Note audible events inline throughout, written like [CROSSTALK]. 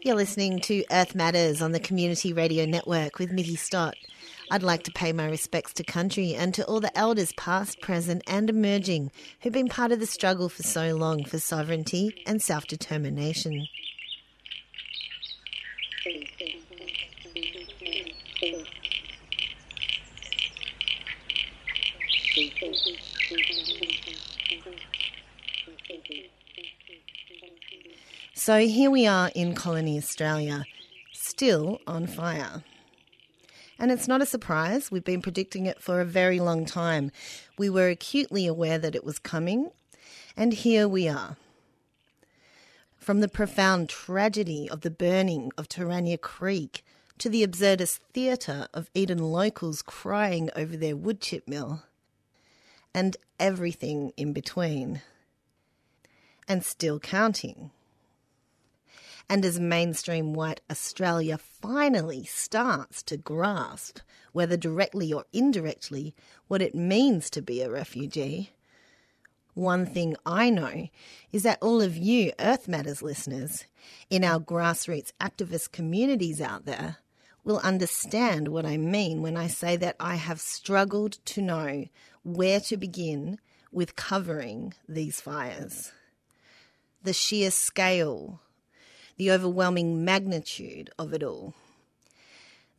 You're listening to Earth Matters on the Community Radio Network with Mickey Stott. I'd like to pay my respects to country and to all the elders past, present, and emerging who've been part of the struggle for so long for sovereignty and self determination. So here we are in colony Australia, still on fire. And it's not a surprise, we've been predicting it for a very long time. We were acutely aware that it was coming, and here we are. From the profound tragedy of the burning of Terania Creek to the absurdist theatre of Eden locals crying over their woodchip mill, and everything in between. And still counting. And as mainstream white Australia finally starts to grasp, whether directly or indirectly, what it means to be a refugee, one thing I know is that all of you Earth Matters listeners in our grassroots activist communities out there will understand what I mean when I say that I have struggled to know where to begin with covering these fires. The sheer scale, the overwhelming magnitude of it all.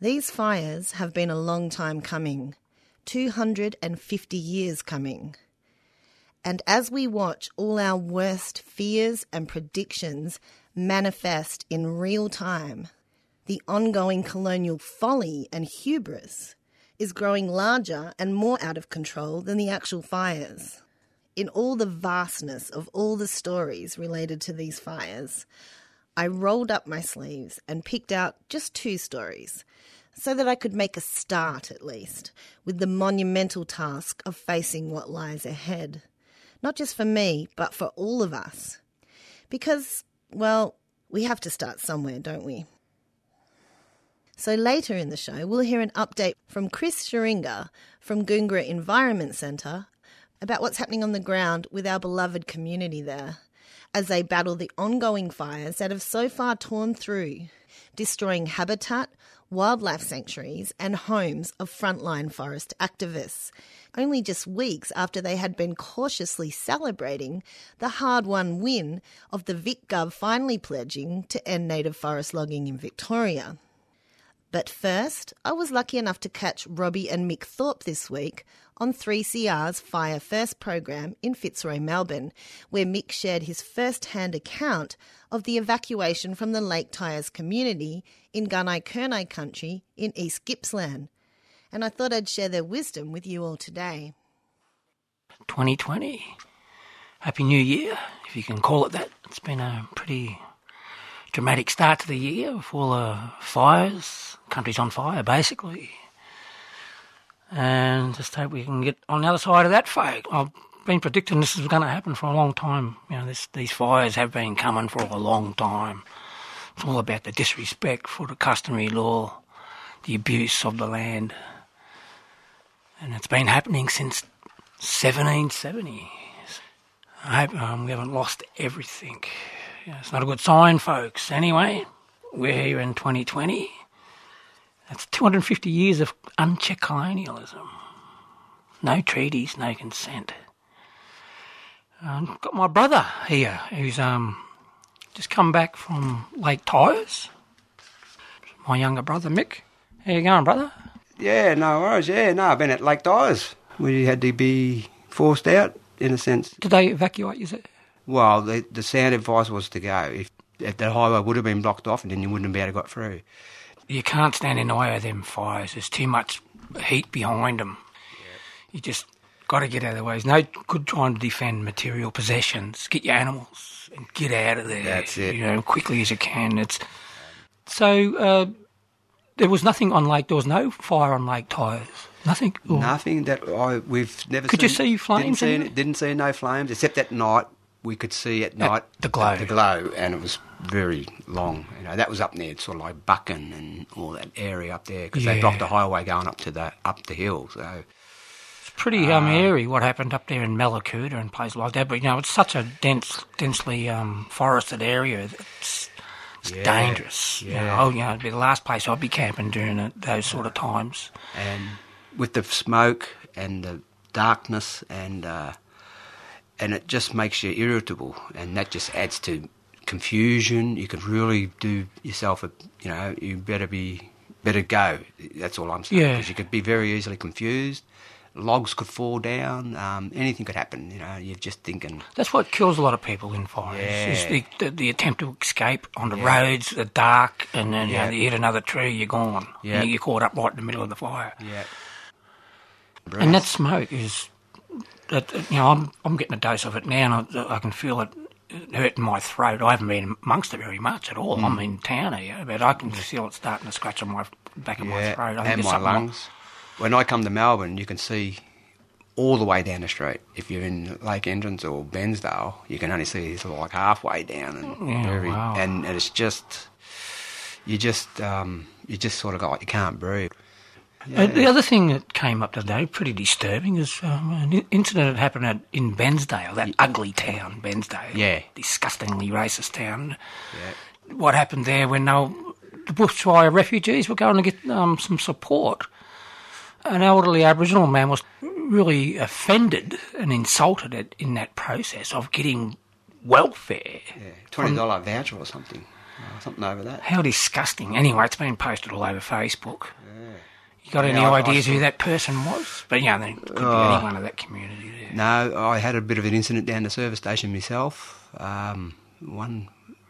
These fires have been a long time coming, 250 years coming. And as we watch all our worst fears and predictions manifest in real time, the ongoing colonial folly and hubris is growing larger and more out of control than the actual fires. In all the vastness of all the stories related to these fires, I rolled up my sleeves and picked out just two stories so that I could make a start at least with the monumental task of facing what lies ahead. Not just for me, but for all of us. Because, well, we have to start somewhere, don't we? So later in the show, we'll hear an update from Chris Scheringa from Goongerah Environment Centre about what's happening on the ground with our beloved community there as they battle the ongoing fires that have so far torn through, destroying habitat, wildlife sanctuaries, and homes of frontline forest activists. Only just weeks after they had been cautiously celebrating the hard won win of the VicGov finally pledging to end native forest logging in Victoria. But first, I was lucky enough to catch Robbie and Mick Thorpe this week on 3CR's Fire First program in Fitzroy, Melbourne, where Mick shared his first hand account of the evacuation from the Lake Tyers community in Gunai Kurnai country in East Gippsland. And I thought I'd share their wisdom with you all today. 2020. Happy New Year, if you can call it that. It's been a pretty dramatic start to the year with all the fires. Country's on fire, basically. And just hope we can get on the other side of that fire. I've been predicting this is going to happen for a long time. You know, this, these fires have been coming for a long time. It's all about the disrespect for the customary law, the abuse of the land. And it's been happening since 1770. I hope um, we haven't lost everything. Yeah, it's not a good sign, folks. Anyway, we're here in 2020. That's 250 years of unchecked colonialism. No treaties, no consent. I've got my brother here who's um, just come back from Lake Tyers. My younger brother, Mick. How you going, brother? Yeah, no worries. Yeah, no, I've been at Lake Tyers. We had to be forced out, in a sense. Did they evacuate you? Well, the, the sound advice was to go. If, if the highway would have been blocked off and then you wouldn't have been able to got through. You can't stand in the way of them fires. There's too much heat behind them. You just got to get out of the way. There's no good trying to defend material possessions. Get your animals and get out of there. That's it. You know, quickly as you can. It's so uh, there was nothing on Lake. There was no fire on Lake Tyers. Nothing. Or, Nothing that I we've never. Could seen, you see flames Didn't see, any- didn't see no flames except that night. We could see at night the glow. the glow, and it was very long. You know, that was up near sort of like Buchan and all that area up there because Yeah. they blocked the highway going up to the up the hill. So it's pretty um, airy what happened up there in Mallacoota and places like that. But you know, it's such a dense, densely um, forested area. It's, it's Yeah, dangerous. You know, yeah. oh, you know, it'd be the last place I'd be camping during it, those sort of times. and with the smoke and the darkness and uh, and it just makes you irritable, and that just adds to confusion. You could really do yourself a you know you better be better go. That's all I'm saying. Yeah. because you could be very easily confused. Logs could fall down. Um, anything could happen. You know, you're just thinking. That's what kills a lot of people in fires. Is Yeah. the, the, the attempt to escape on the Yeah. roads, the dark, and then you, know, you hit another tree, you're gone. Yeah. You're caught up right in the middle of the fire. Yeah. And that smoke is, that you know, I'm I'm getting a dose of it now, and I, I can feel it hurting my throat. I haven't been amongst it very much at all. Mm. I'm in town here, but I can feel it starting to scratch on my back of my throat. I think and my lungs. When I come to Melbourne, you can see all the way down the street. If you're in Lake Entrance or Bairnsdale, you can only see sort of like halfway down, and Yeah, very, wow. and, and it's just you just um, you just sort of go like you can't breathe. Uh, the other thing that came up today, pretty disturbing, is um, an incident that happened at, in Bairnsdale, that ugly town, Bairnsdale. Yeah. Disgustingly racist town. Yeah. What happened there when the bushfire refugees were going to get um, some support? An elderly Aboriginal man was really offended and insulted at, in that process of getting welfare. Yeah, twenty dollar voucher or something, uh, something over that. How disgusting. Anyway, it's been posted all over Facebook. You got any Yeah, I- I ideas who that person was? But yeah, there could be Oh. anyone of that community there. No, I had a bit of an incident down the service station myself. Um, one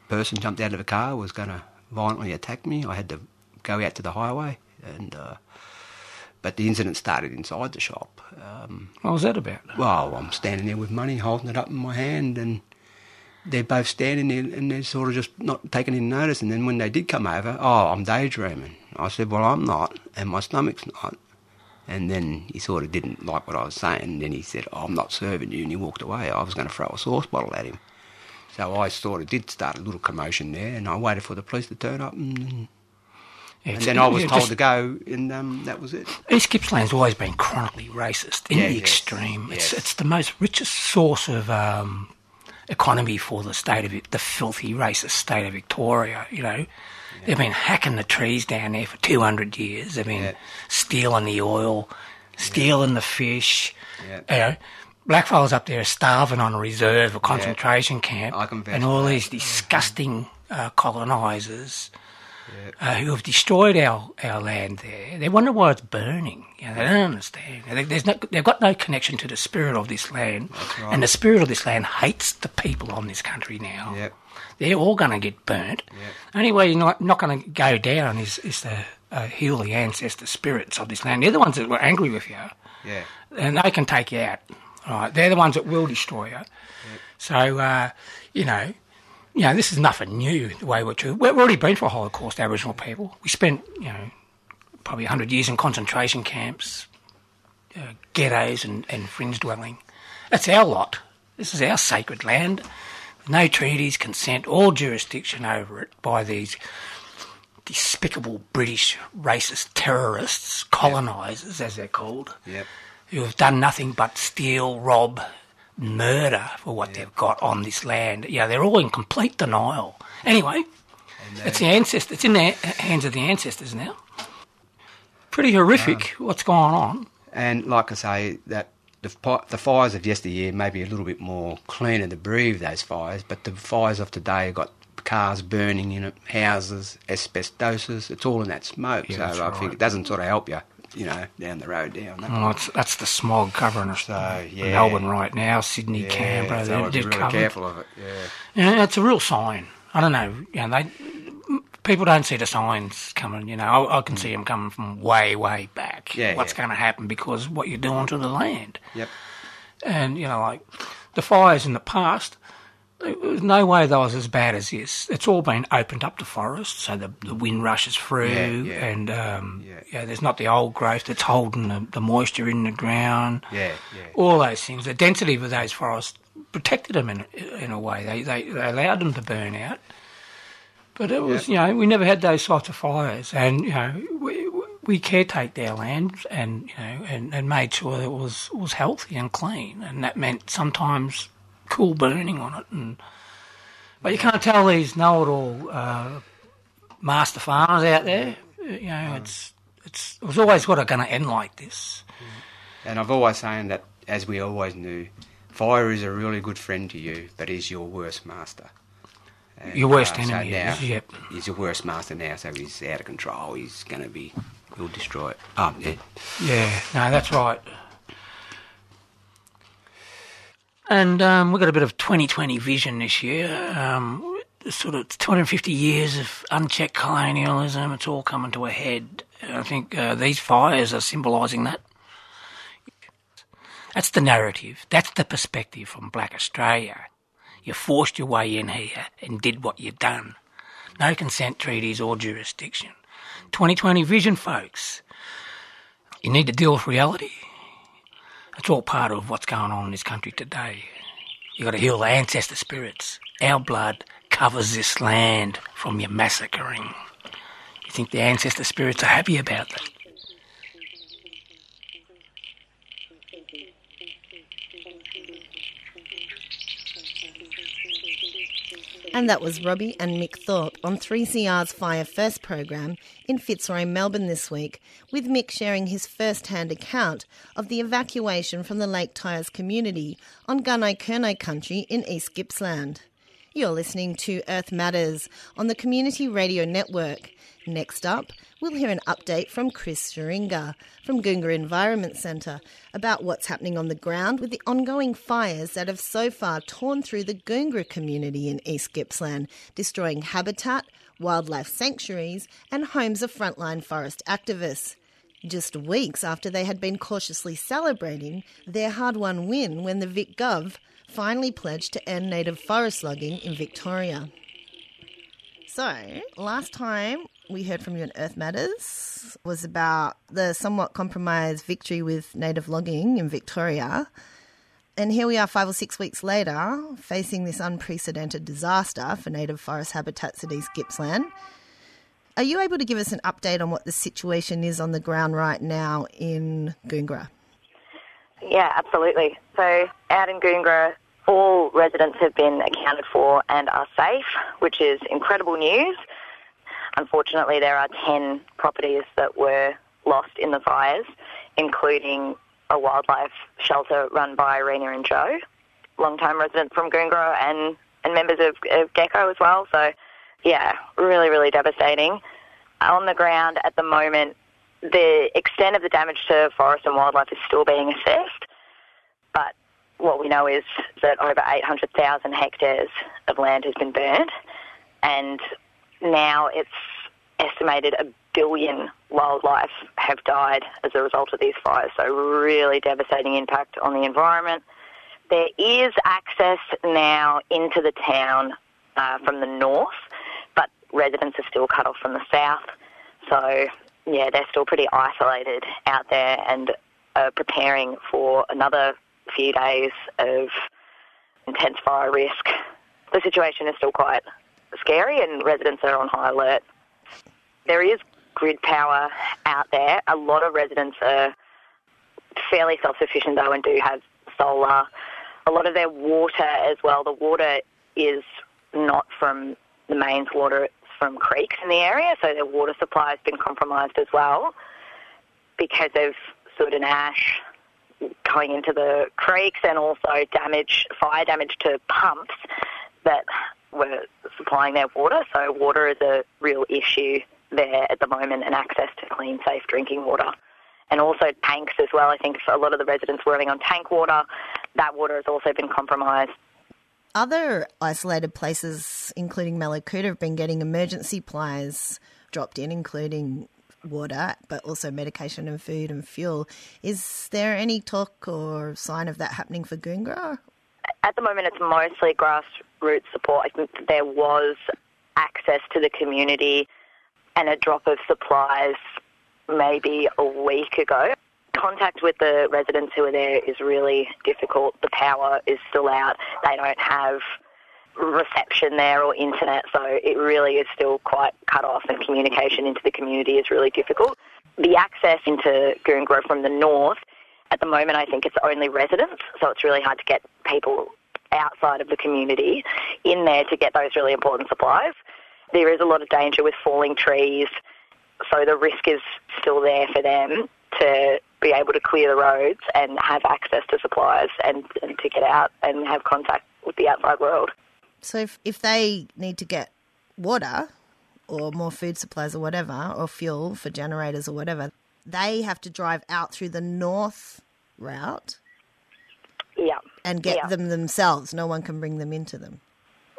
person jumped out of a car, was going to violently attack me. I had to go out to the highway, and uh, but the incident started inside the shop. Um, What was that about? well, I'm standing there with money, holding it up in my hand, and they're both standing there, and they're sort of just not taking any notice. And then when they did come over, oh, I'm daydreaming. I said, well, I'm not, and my stomach's not. And then he sort of didn't like what I was saying. And then he said, oh, I'm not serving you, and he walked away. I was going to throw a sauce bottle at him. So I sort of did start a little commotion there, and I waited for the police to turn up, and, and then I was told just- to go, and um, that was it. East Gippsland's always been chronically racist in Yeah, the yes, extreme. It's yes. it's the most richest source of um, economy for the state of the filthy racist state of Victoria. You know, they've been hacking the trees down there for two hundred years. They've been Yeah. stealing the oil, stealing the fish. Yeah. You know, blackfellas up there are starving on a reserve, a concentration camp, I can and all that. these disgusting uh, colonisers uh, who have destroyed our, our land there. They wonder why it's burning. You know, they don't understand. They, there's no, they've got no connection to the spirit of this land. right. And the spirit of this land hates the people on this country now. Yep. They're all going to get burnt. The only way you're not, not going to go down is, is to uh, heal the ancestor spirits of this land. They're the ones that were angry with you Yeah. and they can take you out. All right, they're the ones that will destroy you. So, uh, you know, you know, this is nothing new. The way we're treated. We've already been for a Holocaust, Aboriginal people. We spent, you know, probably hundred years in concentration camps, uh, ghettos, and, and fringe dwelling. That's our lot. This is our sacred land. No treaties, consent, or jurisdiction over it by these despicable British racist terrorists, colonisers, as they're called Yep. who have done nothing but steal, rob, murder for what they've got on this land. Yeah, they're all in complete denial. Anyway, it's the ancestors. It's in the hands of the ancestors now. Pretty horrific um, what's going on. And like I say, that the, the fires of yesteryear may be a little bit more cleaner to breathe those fires, but the fires of today have got cars burning in it, houses, asbestosis. It's all in that smoke. Yeah, so I that's think it doesn't sort of help you, you know, down the road down. That oh, Well, it's, that's the smog covering us. So, oh, yeah. Melbourne right now, Sydney, yeah, Canberra, so they're, they're really covered. careful of it. Yeah. Yeah, it's a real sign. I don't know. You know, they people don't see the signs coming. You know, I, I can see them coming from way, way back. Mm. Yeah, what's yeah. going to happen because what you're doing to the land, Yep. and you know, like the fires in the past. There was no way they was as bad as this. It's all been opened up to forest, so the, the wind rushes through, Yeah, yeah. and um, Yeah. yeah, there's not the old growth that's holding the, the moisture in the ground Yeah, yeah. all those things. The density of those forests protected them in in a way. They they, they allowed them to burn out. But it was, you know, we never had those sorts of fires, and you know, we we caretake their land and you know and, and made sure that it was was healthy and clean, and that meant sometimes cool burning on it. And but you can't tell these know-it-all uh, master farmers out there. You know, it's it's it was always got going to end like this. And I've always saying that, as we always knew, fire is a really good friend to you, but is your worst master. Your worst uh, enemy, So now, yep. He's your worst master now, so he's out of control. He's going to be, he'll destroy it. Oh, yeah. Yeah, no, that's right. And um, we've got a bit of 2020 vision this year. Um, sort of 250 years of unchecked colonialism. It's all coming to a head. I think uh, these fires are symbolising that. That's the narrative. That's the perspective from Black Australia. You forced your way in here and did what you've done. No consent treaties or jurisdiction. 2020 vision, folks. You need to deal with reality. It's all part of what's going on in this country today. You've got to heal the ancestor spirits. Our blood covers this land from your massacring. You think the ancestor spirits are happy about that? And that was Robbie and Mick Thorpe on 3CR's Fire First program in Fitzroy, Melbourne this week, with Mick sharing his first hand account of the evacuation from the Lake Tyers community on Gunai Kurnai country in East Gippsland. You're listening to Earth Matters on the Community Radio Network. Next up, we'll hear an update from Chris Sharinga from Goongerah Environment Centre about what's happening on the ground with the ongoing fires that have so far torn through the Goongerah community in East Gippsland, destroying habitat, wildlife sanctuaries, and homes of frontline forest activists. Just weeks after they had been cautiously celebrating their hard won win when the Vic Gov finally pledged to end native forest logging in Victoria. So, last time we heard from you on Earth Matters was about the somewhat compromised victory with native logging in Victoria. And here we are, five or six weeks later, facing this unprecedented disaster for native forest habitats at East Gippsland. Are you able to give us an update on what the situation is on the ground right now in Goongerah? Yeah, absolutely. So out in Goongerah, all residents have been accounted for and are safe, which is incredible news. Unfortunately, there are 10 properties that were lost in the fires, including a wildlife shelter run by Rena and Joe, long-time resident from Goongerah and, and members of, of GECO as well. So, yeah, really, really devastating. On the ground at the moment, the extent of the damage to forest and wildlife is still being assessed, but what we know is that over 800,000 hectares of land has been burned, and now it's estimated a billion wildlife have died as a result of these fires. So really devastating impact on the environment. There is access now into the town uh, from the north, but residents are still cut off from the south. So yeah, they're still pretty isolated out there and are preparing for another few days of intense fire risk. The situation is still quite scary and residents are on high alert. There is grid power out there. A lot of residents are fairly self-sufficient though and do have solar. A lot of their water as well. The water is not from the mains water, it's from creeks in the area, so their water supply has been compromised as well because of soot and ash going into the creeks and also damage, fire damage to pumps that were supplying their water. So water is a real issue there at the moment and access to clean, safe drinking water. And also tanks as well. I think a lot of the residents were living on tank water. That water has also been compromised. Other isolated places, including Mallacoota, have been getting emergency supplies dropped in, including water, but also medication and food and fuel. Is there any talk or sign of that happening for Goongerah? At the moment, it's mostly grassroots support. I think there was access to the community and a drop of supplies maybe a week ago. Contact with the residents who are there is really difficult. The power is still out. They don't have reception there or internet, so it really is still quite cut off, and communication into the community is really difficult. the access into Goongerah from the north, at the moment I think it's only residents, so it's really hard to get people outside of the community in there to get those really important supplies. There is a lot of danger with falling trees, so the risk is still there for them to be able to clear the roads and have access to supplies and, and to get out and have contact with the outside world. So if, if they need to get water or more food supplies or whatever, or fuel for generators or whatever, they have to drive out through the north route Yeah. and get Yeah. them themselves. No one can bring them into them.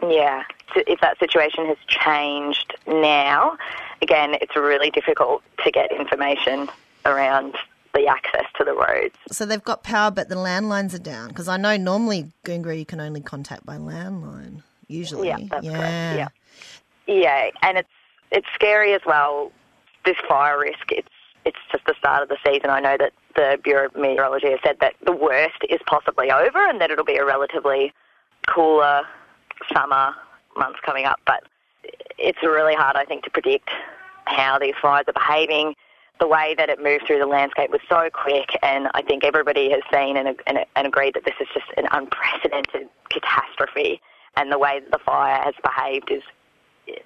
Yeah, So if that situation has changed now, again, it's really difficult to get information around the access to the roads. So they've got power, but the landlines are down. Because I know normally Goongerah you can only contact by landline. Usually, Yeah, that's correct, yeah. yeah. Yeah, and it's it's scary as well. This fire risk. It's it's just the start of the season. I know that the Bureau of Meteorology has said that the worst is possibly over, and that it'll be a relatively cooler summer months coming up. But it's really hard, I think, to predict how these fires are behaving. The way that it moved through the landscape was so quick, and I think everybody has seen and, and, and agreed that this is just an unprecedented catastrophe. And the way that the fire has behaved is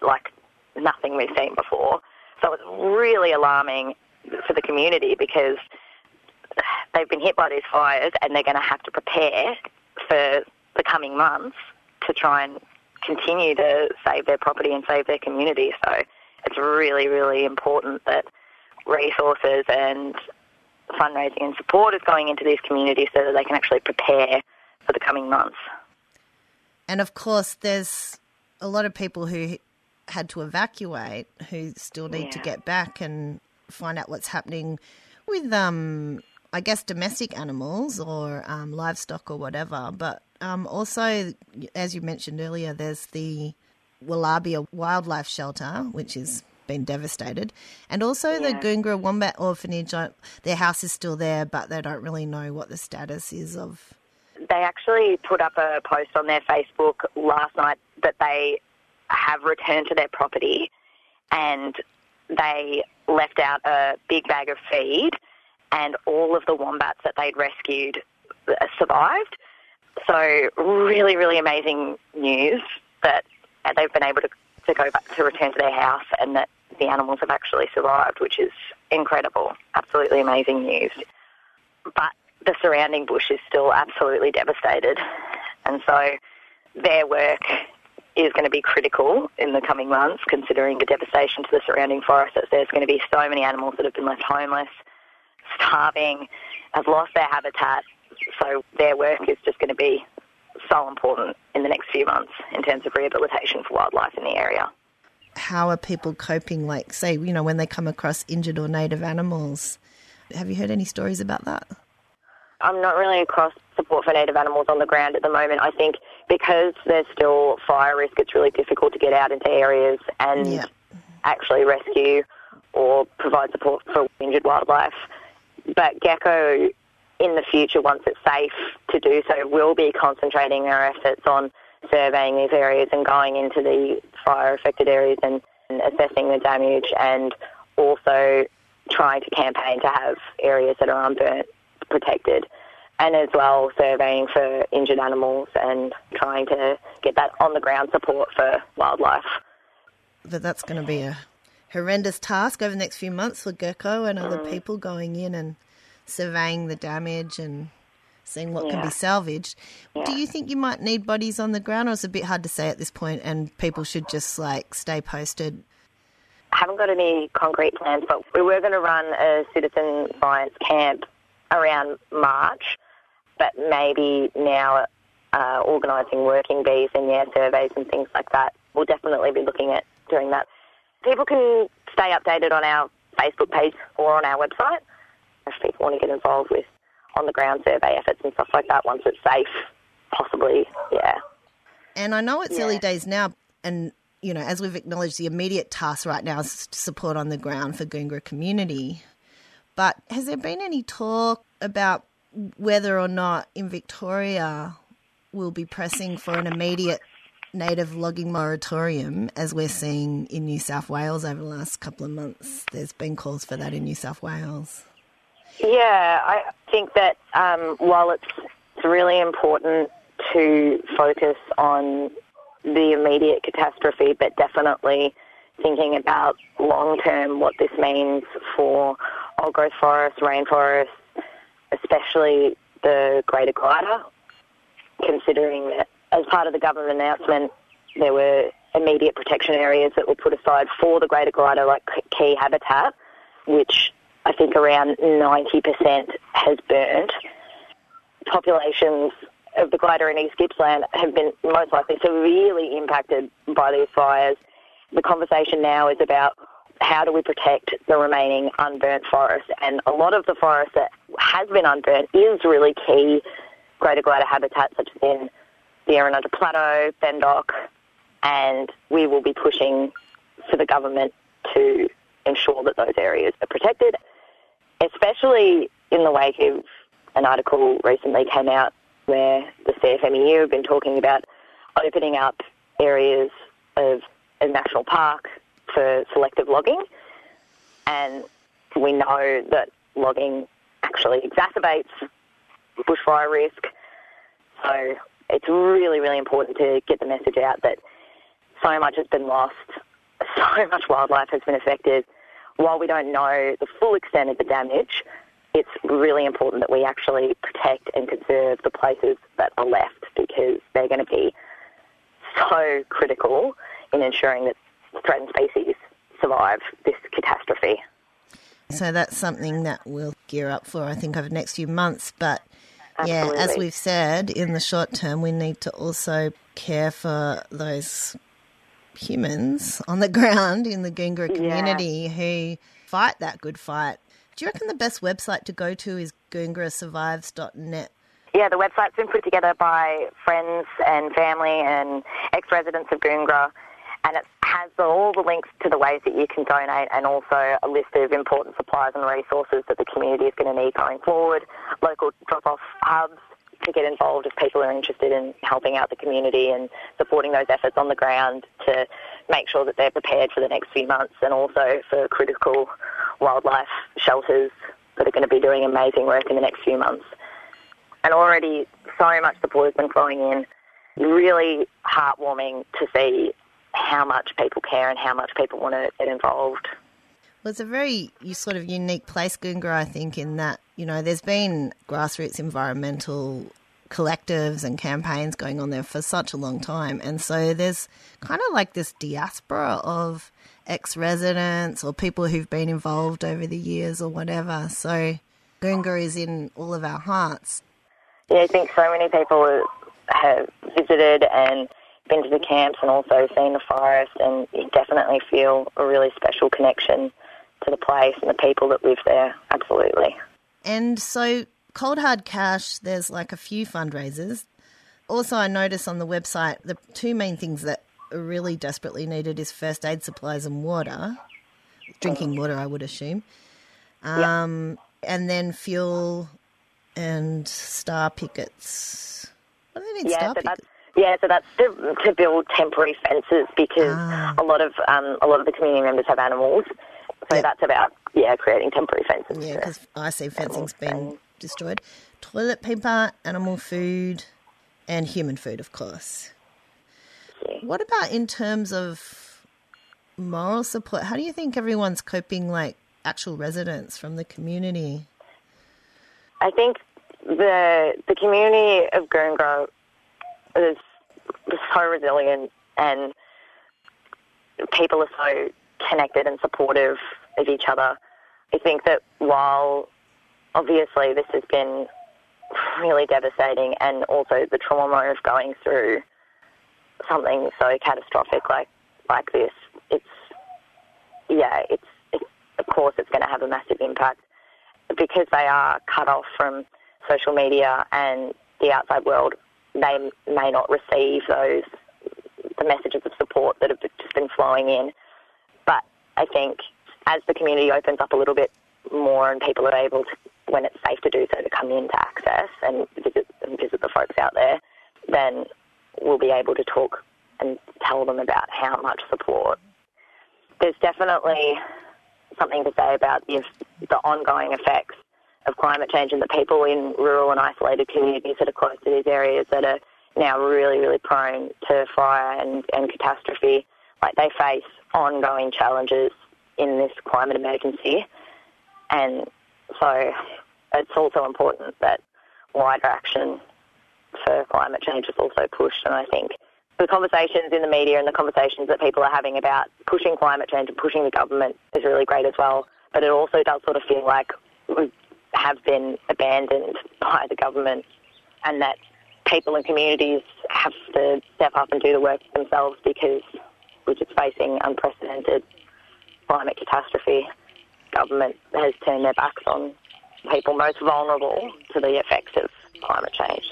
like nothing we've seen before. So it's really alarming for the community because they've been hit by these fires and they're going to have to prepare for the coming months to try and continue to save their property and save their community. So it's really, really important that resources and fundraising and support is going into these communities so that they can actually prepare for the coming months. And of course, there's a lot of people who had to evacuate who still need to get back and find out what's happening with, um, I guess, domestic animals or um, livestock or whatever. But um, also, as you mentioned earlier, there's the Wallabia Wildlife Shelter, which has been devastated, and also the Yeah. Goongerah Wombat Orphanage. Their house is still there, but they don't really know what the status is of. They actually put up a post on their Facebook last night that they have returned to their property and they left out a big bag of feed and all of the wombats that they'd rescued uh, survived. So really, really amazing news that they've been able to, to go back to return to their house and that the animals have actually survived, which is incredible. Absolutely amazing news. But the surrounding bush is still absolutely devastated. And so their work is going to be critical in the coming months, considering the devastation to the surrounding forests. There's going to be so many animals that have been left homeless, starving, have lost their habitat. So their work is just going to be so important in the next few months in terms of rehabilitation for wildlife in the area. how are people coping? Like, say, you know, when they come across injured or native animals. Have you heard any stories about that? I'm not really across support for native animals on the ground at the moment. I think because there's still fire risk, it's really difficult to get out into areas and Yeah. actually rescue or provide support for injured wildlife. But GECO, in the future, once it's safe to do so, will be concentrating our efforts on surveying these areas and going into the fire-affected areas and, and assessing the damage and also trying to campaign to have areas that are unburnt protected and as well surveying for injured animals and trying to get that on the ground support for wildlife. But that's going to be a horrendous task over the next few months for GECO and other Mm. people going in and surveying the damage and seeing what can be salvaged. Do you think you might need bodies on the ground, or it's a bit hard to say at this point, and people should just like stay posted? I haven't got any concrete plans, but we were going to run a citizen science camp around March, but maybe now uh, organising working bees and yeah, surveys and things like that. We'll definitely be looking at doing that. People can stay updated on our Facebook page or on our website if people want to get involved with on the ground survey efforts and stuff like that once it's safe, possibly, yeah. And I know it's Yeah. early days now, and you know, as we've acknowledged, the immediate task right now is support on the ground for Goongerah community. But has there been any talk about whether or not in Victoria we'll be pressing for an immediate native logging moratorium, as we're seeing in New South Wales over the last couple of months. There's been calls for that in New South Wales. Yeah, I think that um, while it's, it's really important to focus on the immediate catastrophe, but definitely thinking about long term what this means for old growth forests, rainforests, especially the Greater Glider, considering that as part of the government announcement, there were immediate protection areas that were put aside for the Greater Glider, like key habitat, which I think around 90% has burned. Populations of the glider in East Gippsland have been most likely severely impacted by these fires. The conversation now is about how do we protect the remaining unburnt forest, and a lot of the forest that has been unburnt is really key. Greater glider habitat, such as in the Errinundra Plateau, Bendoc, and we will be pushing for the government to ensure that those areas are protected, especially in the wake of an article recently came out where the CFMEU have been talking about opening up areas of a national park for selective logging. And we know that logging actually exacerbates bushfire risk. So it's really, really important to get the message out that so much has been lost, [LAUGHS] so much wildlife has been affected. While we don't know the full extent of the damage, it's really important that we actually protect and conserve the places that are left because they're going to be so critical in ensuring that threatened species survive this catastrophe. So that's something that we'll gear up for, I think, over the next few months. But Absolutely. yeah, as we've said, in the short term, we need to also care for those humans on the [LAUGHS] ground in the Goongerah community who fight that good fight. Do you reckon the best website to go to is goongerahsurvives.net? Yeah, the website's been put together by friends and family and ex-residents of Goongerah, and it has all the links to the ways that you can donate and also a list of important supplies and resources that the community is going to need going forward, local drop-off hubs to get involved if people are interested in helping out the community and supporting those efforts on the ground to make sure that they're prepared for the next few months and also for critical wildlife shelters that are going to be doing amazing work in the next few months. And already so much support has been flowing in. Really heartwarming to see how much people care and how much people want to get involved. Well, it's a very sort of unique place, Goongerah, I think, in that, you know, there's been grassroots environmental collectives and campaigns going on there for such a long time. And so there's kind of like this diaspora of ex residents or people who've been involved over the years or whatever. So Goongerah is in all of our hearts. Yeah, I think so many people have visited and been to the camps and also seen the forest, and you definitely feel a really special connection to the place and the people that live there. Absolutely. And so, Cold Hard Cash, there's like a few fundraisers. Also, I notice on the website the two main things that are really desperately needed is first aid supplies and water, drinking water, I would assume. Um, And then fuel and star pickets. What do they need Yeah, star pickets? Yeah, so that's to, to build temporary fences because Ah. a lot of um, a lot of the community members have animals. So Yeah. that's about yeah creating temporary fences. Yeah, because I see fencing's been destroyed. Toilet paper, animal food, and human food, of course. Yeah. What about in terms of moral support? How do you think everyone's coping, like actual residents from the community? I think the the community of Goongerah is so resilient and people are so connected and supportive of each other. I think that while obviously this has been really devastating and also the trauma of going through something so catastrophic like like this, it's yeah, it's, it's of course it's going to have a massive impact because they are cut off from social media and the outside world, they may not receive those the messages of support that have just been flowing in. But I think as the community opens up a little bit more and people are able to, when it's safe to do so, to come in to access and visit and visit the folks out there, then we'll be able to talk and tell them about how much support. There's definitely something to say about the, the ongoing effects of climate change and the people in rural and isolated communities that are close to these areas that are now really, really prone to fire and, and catastrophe. Like they face ongoing challenges in this climate emergency. And so it's also important that wider action for climate change is also pushed. And I think the conversations in the media and the conversations that people are having about pushing climate change and pushing the government is really great as well. But it also does sort of feel like we have been abandoned by the government and that people and communities have to step up and do the work themselves because we're just facing unprecedented climate catastrophe. Government has turned their backs on people most vulnerable to the effects of climate change.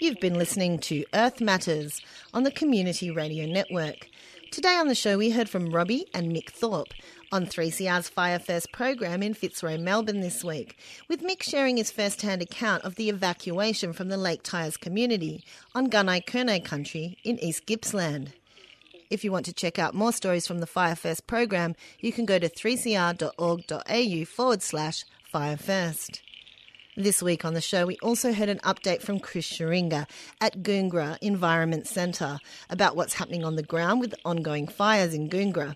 You've been listening to Earth Matters on the Community Radio Network. Today on the show, we heard from Robbie and Mick Thorpe on 3CR's Fire First program in Fitzroy, Melbourne this week, with Mick sharing his first hand account of the evacuation from the Lake Tyers community on Gunai Kurnai country in East Gippsland. If you want to check out more stories from the Fire First program, you can go to 3cr.org.au forward slash Fire First. This week on the show, we also heard an update from Chris Sheringa at Goongerah Environment Centre about what's happening on the ground with ongoing fires in Goongerah.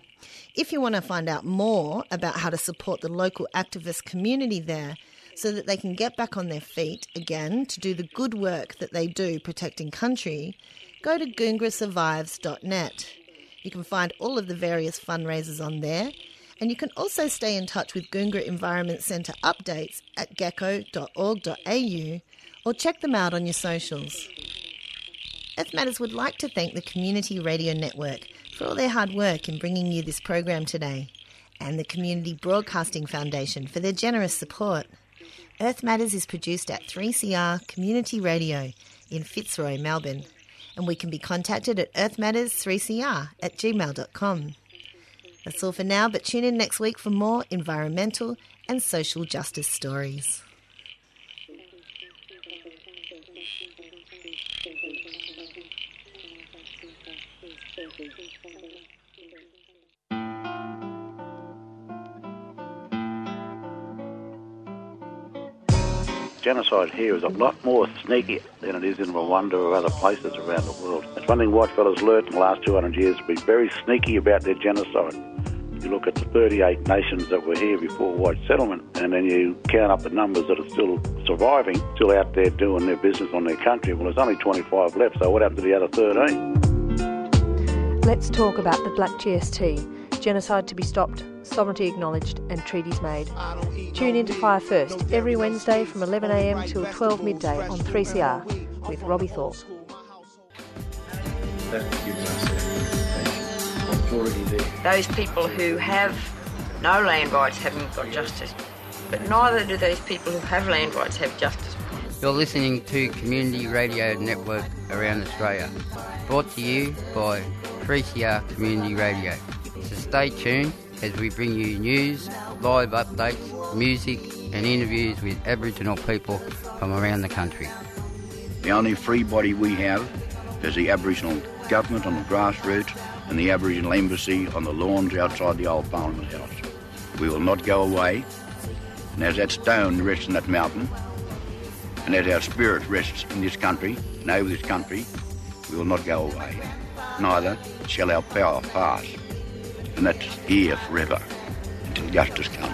If you want to find out more about how to support the local activist community there so that they can get back on their feet again to do the good work that they do protecting country, go to goongerahsurvives.net. You can find all of the various fundraisers on there and you can also stay in touch with Goongerah Environment Centre updates at geco.org.au or check them out on your socials. Earth Matters would like to thank the Community Radio Network for all their hard work in bringing you this program today, and the Community Broadcasting Foundation for their generous support. Earth Matters is produced at 3CR Community Radio in Fitzroy, Melbourne, and we can be contacted at earthmatters3cr at gmail.com. That's all for now, but tune in next week for more environmental and social justice stories. genocide here is a lot more sneaky than it is in Rwanda or other places around the world. It's one thing whitefellas learnt in the last 200 years to be very sneaky about their genocide. You look at the 38 nations that were here before white settlement, and then you count up the numbers that are still surviving, still out there doing their business on their country. Well, there's only 25 left, so what happened to the other 13? Let's talk about the Black GST genocide to be stopped, sovereignty acknowledged, and treaties made. Tune in to Fire First every Wednesday from 11am till 12 midday on 3CR with Robbie Thorpe. Those people who have no land rights haven't got justice, but neither do those people who have land rights have justice. You're listening to Community Radio Network around Australia, brought to you by 3CR Community Radio. So stay tuned as we bring you news, live updates, music, and interviews with Aboriginal people from around the country. The only free body we have is the Aboriginal government on the grassroots and the Aboriginal embassy on the lawns outside the old Parliament House. We will not go away, and as that stone rests in that mountain, and as our spirit rests in this country and over this country, we will not go away. Neither shall our power pass and that's here forever until justice comes.